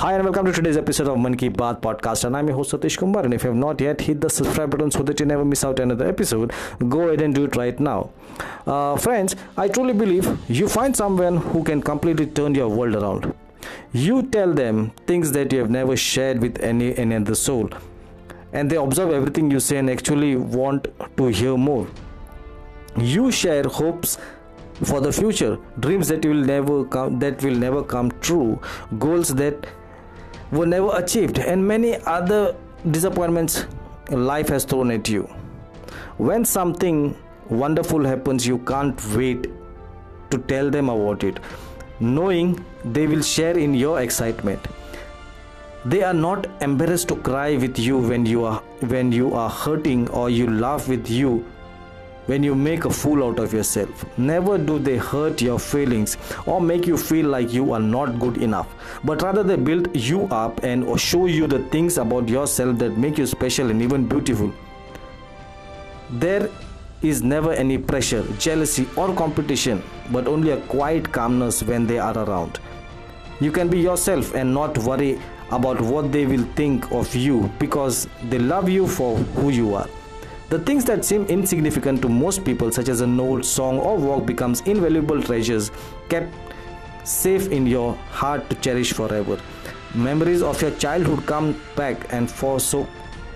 Hi and welcome to today's episode of Man Ki Baat podcast and I'm your host Satish Kumar and if you have not yet hit the subscribe button so that you never miss out another episode go ahead and do it right now. Uh, friends, I truly believe you find someone who can completely turn your world around. You tell them things that you have never shared with any any other soul and they observe everything you say and actually want to hear more. You share hopes for the future dreams that will never come that will never come true goals that were never achieved and many other disappointments life has thrown at you. When something wonderful happens you can't wait to tell them about it knowing they will share in your excitement. They are not embarrassed to cry with you when you are when you are hurting or you laugh with you when you make a fool out of yourself. Never do they hurt your feelings or make you feel like you are not good enough, but rather they build you up and show you the things about yourself that make you special and even beautiful. There is never any pressure, jealousy, or competition, but only a quiet calmness when they are around. You can be yourself and not worry about what they will think of you because they love you for who you are. The things that seem insignificant to most people, such as a note, song, or walk, becomes invaluable treasures kept safe in your heart to cherish forever. Memories of your childhood come back and for so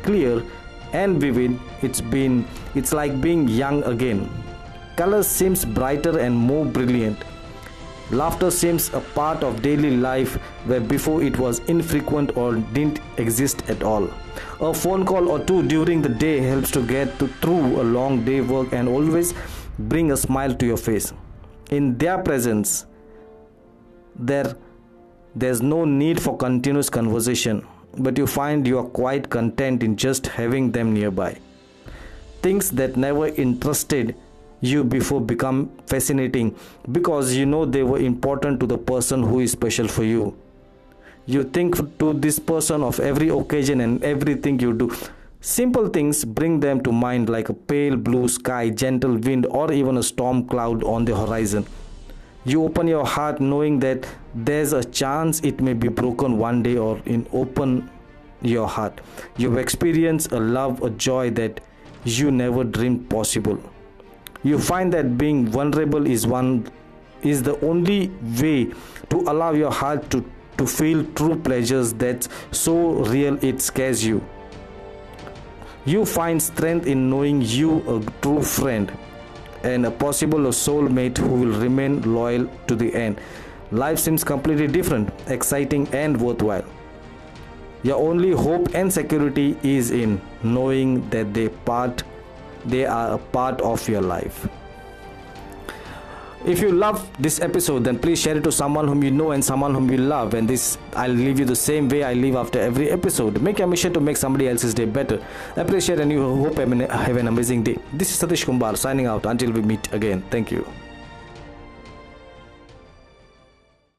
clear and vivid. It's been it's like being young again. Color seems brighter and more brilliant. Laughter seems a part of daily life where before it was infrequent or didn't exist at all. A phone call or two during the day helps to get to, through a long day work and always bring a smile to your face. In their presence, there there's no need for continuous conversation, but you find you are quite content in just having them nearby. Things that never interested you before become fascinating because you know they were important to the person who is special for you. You think to this person of every occasion and everything you do. Simple things bring them to mind like a pale blue sky, gentle wind, or even a storm cloud on the horizon. You open your heart knowing that there's a chance it may be broken one day or in open your heart. You experience a love, a joy that you never dreamed possible. You find that being vulnerable is one is the only way to allow your heart to to feel true pleasures that's so real it scares you. You find strength in knowing you a true friend and a possible soulmate who will remain loyal to the end. Life seems completely different exciting and worthwhile. Your only hope and security is in knowing that they part they are a part of your life if you love this episode then please share it to someone whom you know and someone whom you love. And this i'll leave you the same way i leave after every episode. Make a mission to make somebody else's day better. Appreciate and you hope I have an amazing day. This is satish kumar signing out. Until we meet again. Thank you